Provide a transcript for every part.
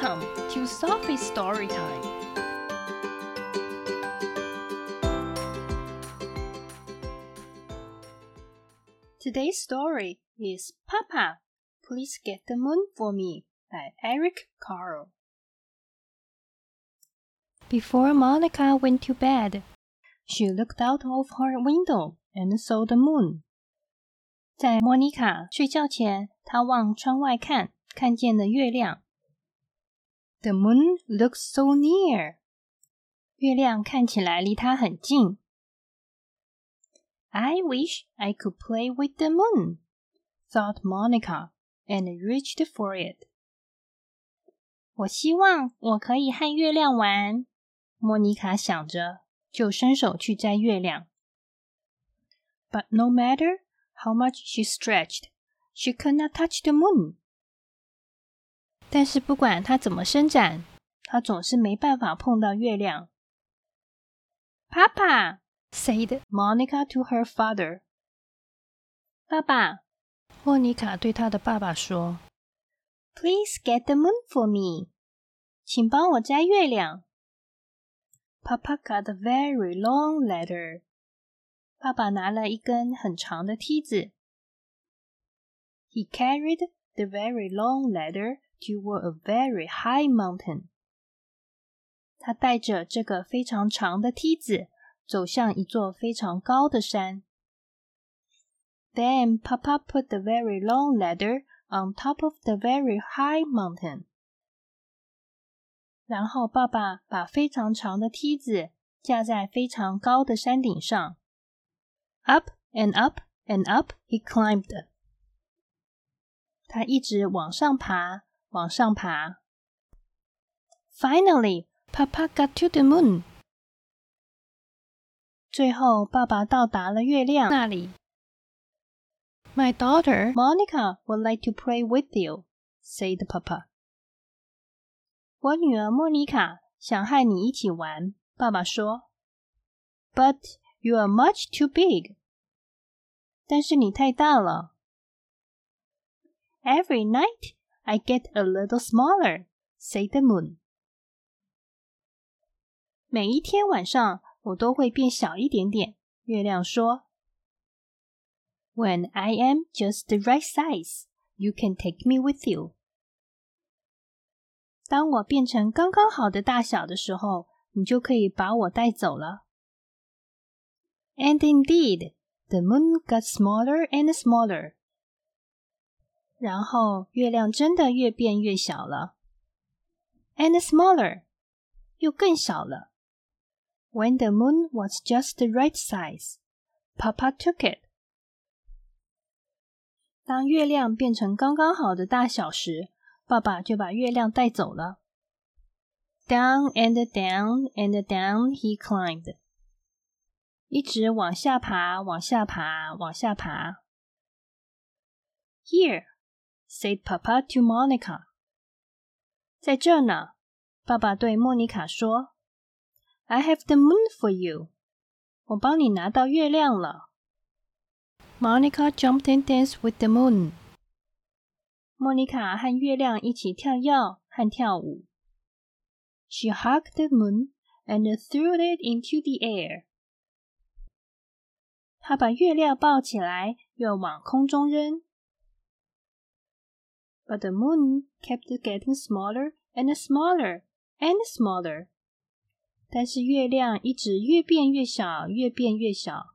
Welcome to Sophie's Story Time. Today's story is Papa, Please Get the Moon for Me by Eric Carle. Before Monica went to bed, she looked out of her window and saw the moon. 在莫妮卡睡觉前，她往窗外看，看见了月亮。 The moon looks so near. 月亮看起来离她很近。I wish I could play with the moon, thought Monica, and reached for it. 我希望我可以和月亮玩。莫妮卡想着，就伸手去摘月亮。But no matter how much she stretched, she could not touch the moon. 但是不管她怎么伸展，她总是没办法碰到月亮。Papa said Monica to her father. 爸爸，莫妮卡对她的爸爸说：“Please get the moon for me. 请帮我摘月亮。” Papa got a very long ladder. 爸爸拿了一根很长的梯子。He carried the very long ladder toward a very high mountain. 他带着这个非常长的梯子走向一座非常高的山。Then Papa put the very long ladder on top of the very high mountain. 然后爸爸把非常长的梯子架在非常高的山顶上。Up and up and up he climbed. 他一直往上爬，往上爬。Finally, Papa got to the moon. 最后，爸爸到达了月亮那里。My daughter Monica would like to play with you, said Papa. 我女儿莫妮卡想和你一起玩，爸爸说。But you are much too big. 但是你太大了。 Every night I get a little smaller, said the moon. 每一天晚上我都会变小一点点。月亮说：“When I am just the right size, you can take me with you。”当我变成刚刚好的大小的时候，你就可以把我带走了。And indeed, the moon got smaller and smaller. 然后月亮真的越变越小了，and smaller，又更小了。When the moon was just the right size, Papa took it. 当月亮变成刚刚好的大小时，爸爸就把月亮带走了。Down and down and down he climbed. 一直往下爬，往下爬，往下爬。Here, said Papa to Monica. 在这呢，爸爸对莫妮卡说。I have the moon for you. 我帮你拿到月亮了。Monica jumped and danced with the moon. 莫妮卡和月亮一起跳跃和跳舞。She hugged the moon and threw it into the air. 她把月亮抱起来，又往空中扔。 But the moon kept getting smaller and smaller and smaller. 但是月亮一直越变越小，越变越小。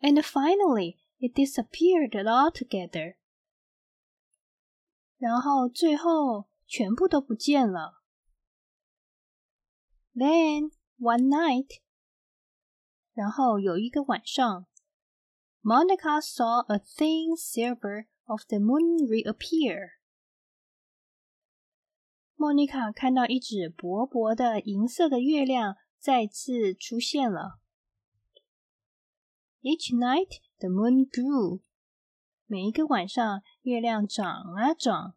And finally, it disappeared altogether. 然后最后全部都不见了。Then one night，然后有一个晚上，Monica saw a thin silver of the moon reappear. 莫妮卡看到一指薄薄的银色的月亮再次出现了。Each night the moon grew。每一个晚上，月亮长啊长，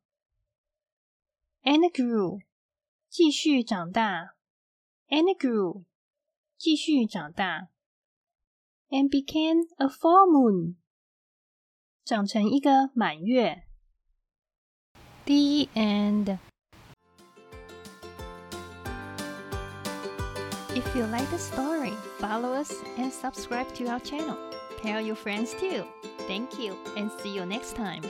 and grew，继续长大，and grew，继续长大，and became a full moon， 长成一个满月。The end. If you like the story, follow us and subscribe to our channel. Tell your friends too. Thank you and see you next time.